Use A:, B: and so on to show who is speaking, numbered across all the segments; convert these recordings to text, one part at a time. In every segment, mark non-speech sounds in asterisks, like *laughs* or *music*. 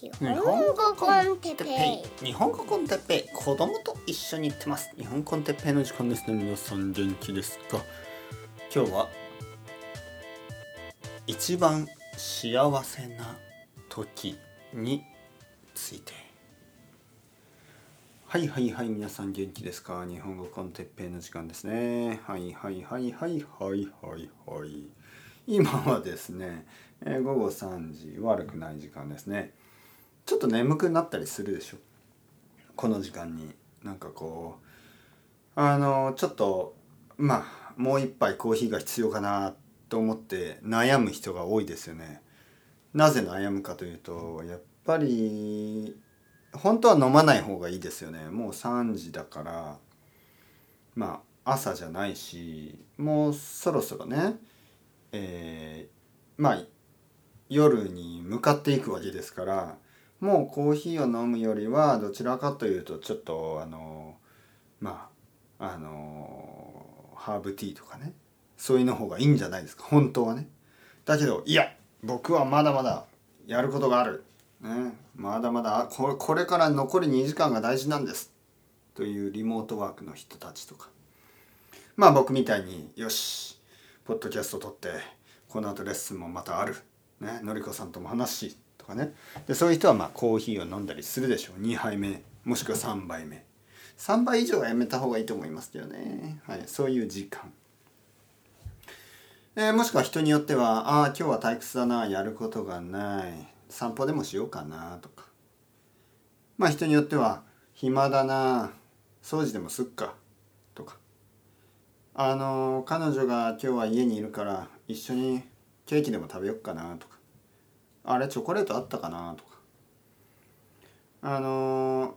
A: 日本語コンテッペイ。
B: 日本語コンテッペイ。子供と一緒に行ってます。日本コンテッペイの時間です。ね皆さん元気ですか今日は一番幸せな時について。はいはいはい皆さん元気ですか？日本語コンテッペイの時間ですね。はいはいはいはいはいはい。はい今はですね、えー午後3時悪くない時間ですね。っと眠くなったりするでしょ？この時間に。なんかこうあのちょっとまあもう一杯コーヒーが必要かなと思って悩む人が多いですよね。なぜ悩むかというとやっぱり本当は飲まない方がいいですよね。もう3時だからまあ朝じゃないしもうそろそろねえーまあ夜に向かっていくわけですからもうコーヒーを飲むよりはどちらかというとちょっとあのまああのハーブティーとかね。そういうの方がいいんじゃないですか。本当はね。だけどいや僕はまだまだやることがある、ね、まだまだこれこれから残り2時間が大事なんです。というリモートワークの人たちとか。まあ僕みたいによしポッドキャスト撮ってこの後レッスンもまたある。ね。のりこさんとも話しかね。でそういう人はまあコーヒーを飲んだりするでしょう。2杯目。もしくは3杯目。3杯以上はやめた方がいいと思いますけどね、はい、そういう時間、えーもしくは人によってはああ今日は退屈だなやることがない。散歩でもしようかなとか。まあ人によっては暇だな掃除でもすっかとか。あの彼女が今日は家にいるから一緒にケーキでも食べよっかなとか。あれチョコレートあったかな？とか。あの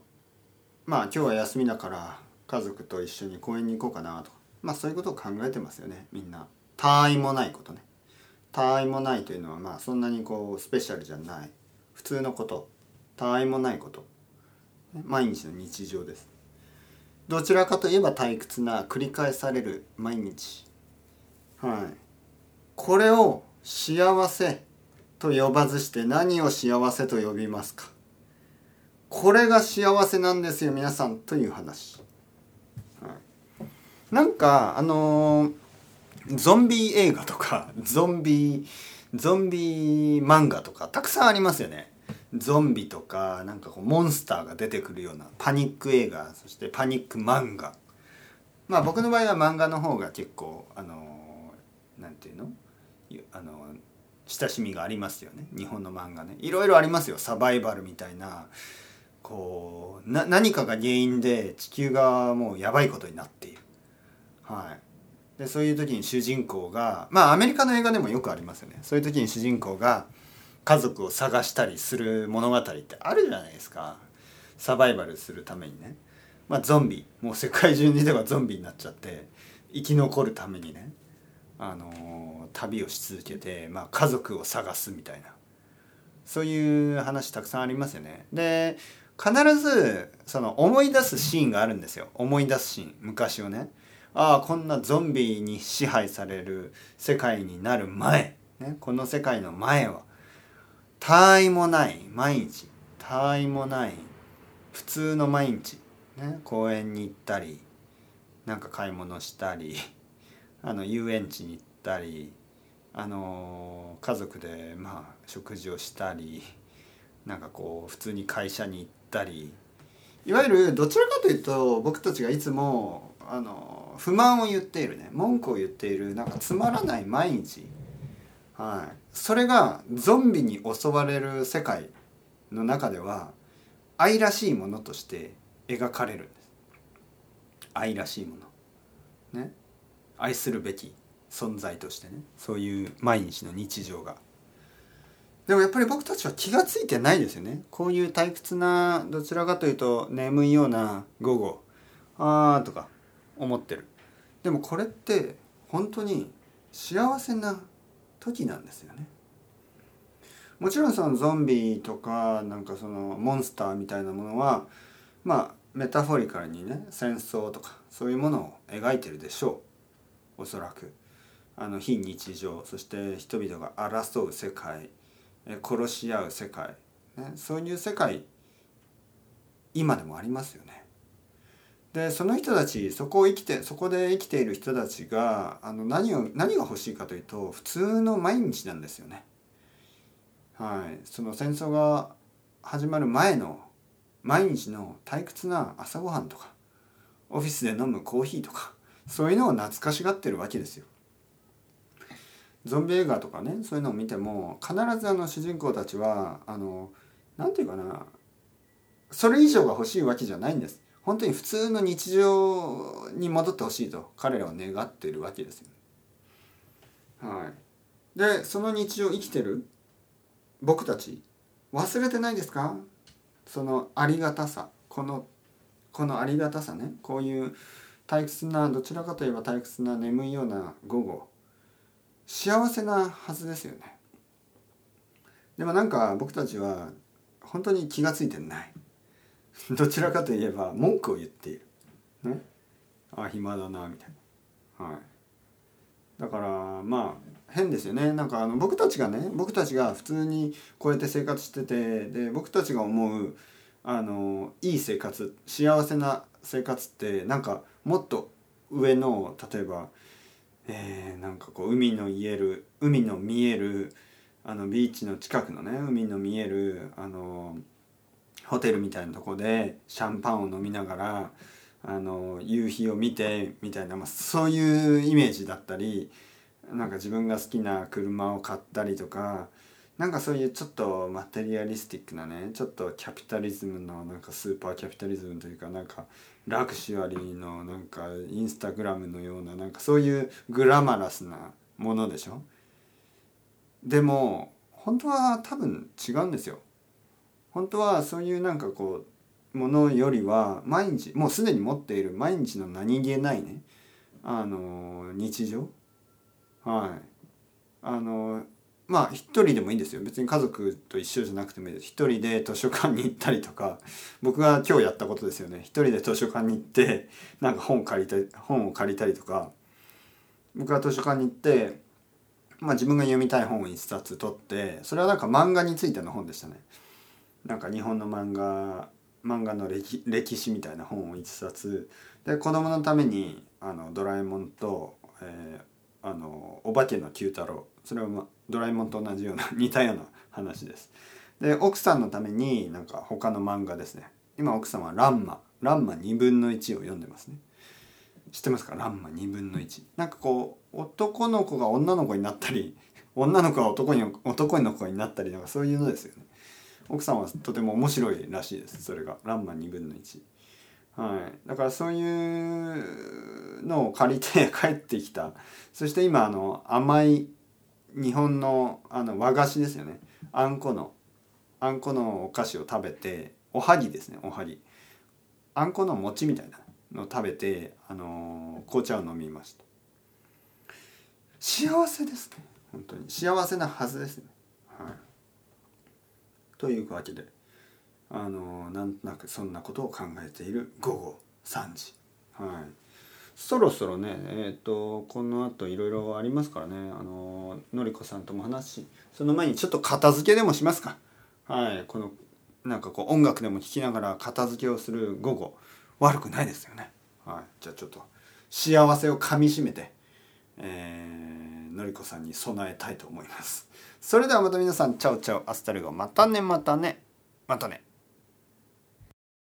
B: まあ今日は休みだから家族と一緒に公園に行こうかなとか。まあそういうことを考えてますよねみんな。他愛もないことね。他愛もないというのはまあそんなにこうスペシャルじゃない。普通のこと。他愛もないこと。毎日の日常です。どちらかといえば退屈な繰り返される毎日。はい。これを幸せと呼ばずして何を幸せと呼びますか？これが幸せなんですよ皆さんという話、なんかあのーゾンビ映画とか *laughs* ゾンビゾンビ漫画とかたくさんありますよね。ゾンビとかなんかこうモンスターが出てくるようなパニック映画そしてパニック漫画。まあ僕の場合は漫画の方が結構あのなんていうの？あの親しみがありますよね。日本の漫画ね。いろいろありますよ。サバイバルみたいな。こう何かが原因で地球がもうやばいことになっている。はい。でそういう時に主人公がまあアメリカの映画でもよくありますよね。そういう時に主人公が家族を探したりする物語ってあるじゃないですか。サバイバルするためにね。まあゾンビ。もう世界中にではゾンビになっちゃって生き残るためにね。あの旅をし続けて、まあ、家族を探すみたいな。そういう話たくさんありますよね。で必ずその思い出すシーンがあるんですよ。思い出すシーン昔をね。ああこんなゾンビに支配される世界になる前、ね、この世界の前は。他愛もない毎日。他愛もない普通の毎日、ね、公園に行ったりなんか買い物したり。あの遊園地に行ったりあの家族でまあ食事をしたりなんかこう普通に会社に行ったりいわゆるどちらかというと僕たちがいつもあの不満を言っているね文句を言っているなんかつまらない毎日、はい、それがゾンビに襲われる世界の中では愛らしいものとして描かれるんです。愛らしいもの。ね。愛するべき存在としてねそういう毎日の日常が。でもやっぱり僕たちは気が付いてないですよね。こういう退屈などちらかというと眠いような午後あーとか思ってる。でもこれって本当に幸せな時なんですよね。もちろんそのゾンビとかなんかそのモンスターみたいなものはまあメタフォリカルにね戦争とかそういうものを描いてるでしょう。おそらくあの非日常そして人々が争う世界殺し合う世界ね、そういう世界今でもありますよね。でその人たちそこを生きてそこで生きている人たちがあの何を何が欲しいかというと普通の毎日なんですよね。はい、その戦争が始まる前の毎日の退屈な朝ごはんとかオフィスで飲むコーヒーとかそういうのを懐かしがってるわけですよ。ゾンビ映画とかねそういうのを見ても必ずあの主人公たちはあのなんていうかなそれ以上が欲しいわけじゃないんです。本当に普通の日常に戻ってほしいと彼らは願っているわけですよ。はい、でその日常生きてる僕たち忘れてないですか？そのありがたさ。このこのありがたさね。こういう退屈などちらかといえば退屈な眠いような午後。幸せなはずですよね。でもなんか僕たちは本当に気が付いてない。*laughs* どちらかといえば文句を言っている。ね。あ暇だなみたいな。はい。だからまあ変ですよね。なんかあの僕たちがね僕たちが普通にこうやって生活しててで僕たちが思うあのいい生活幸せな生活ってなんかもっと上の例えば、えー、なんかこう海の言える海の見えるあのビーチの近くのね海の見えるあのホテルみたいなとこでシャンパンを飲みながらあの夕日を見てみたいな、まあ、そういうイメージだったりなんか自分が好きな車を買ったりとかなんかそういうちょっとマテリアリスティックなねちょっとキャピタリズムのなんかスーパーキャピタリズムというかなんかラクシュアリーのなんかインスタグラムのようななんかそういうグラマラスなものでしょ？でも本当は多分違うんですよ。本当はそういうなんかこうものよりは毎日もうすでに持っている毎日の何気ないねあの日常。はい。あのまあ一人でもいいんですよ。別に家族と一緒じゃなくてもいいです。一人で図書館に行ったりとか僕が今日やったことですよね。一人で図書館に行ってなんか本借りた本を借りたりとか僕は図書館に行ってまあ自分が読みたい本を一冊取ってそれはなんか漫画についての本でしたね。なんか日本の漫画漫画の歴歴史みたいな本を一冊。で子供のためにあのドラえもんと、お化けの九太郎。それは、ま、ドラえもんと同じような *laughs* 似たような話です。で奥さんのためになんか他の漫画ですね。今奥さんは「ランマ」「ランマ2分の1」を読んでますね。知ってますか「ランマ2分の1」なんかこう男の子が女の子になったり *laughs* 女の子が男に男の子になったりなんかそういうのですよね。奥さんはとても面白いらしいです。それが「ランマ2分の1」はい、だからそういうのを借りて帰ってきた。そして今あの甘い日本のあの和菓子ですよね。あんこのあんこのお菓子を食べておはぎですねおはぎ。あんこの餅みたいなのを食べて、あの紅茶を飲みました。幸せですね。本当に。幸せなはずですね。はい。というわけで。あのなんとなくそんなことを考えている午後3時。はい。そろそろねえっ、ー、とこの後いろいろありますからね。あののりこさんとも話しその前にちょっと片付けでもしますか。はい。このなんかこう音楽でも聴きながら片付けをする午後。悪くないですよね。はい。じゃあちょっと幸せをかみしめてえー、のりこさんに備えたいと思います。それではまた皆さん ciao ciao hasta luego またねまたねまたね。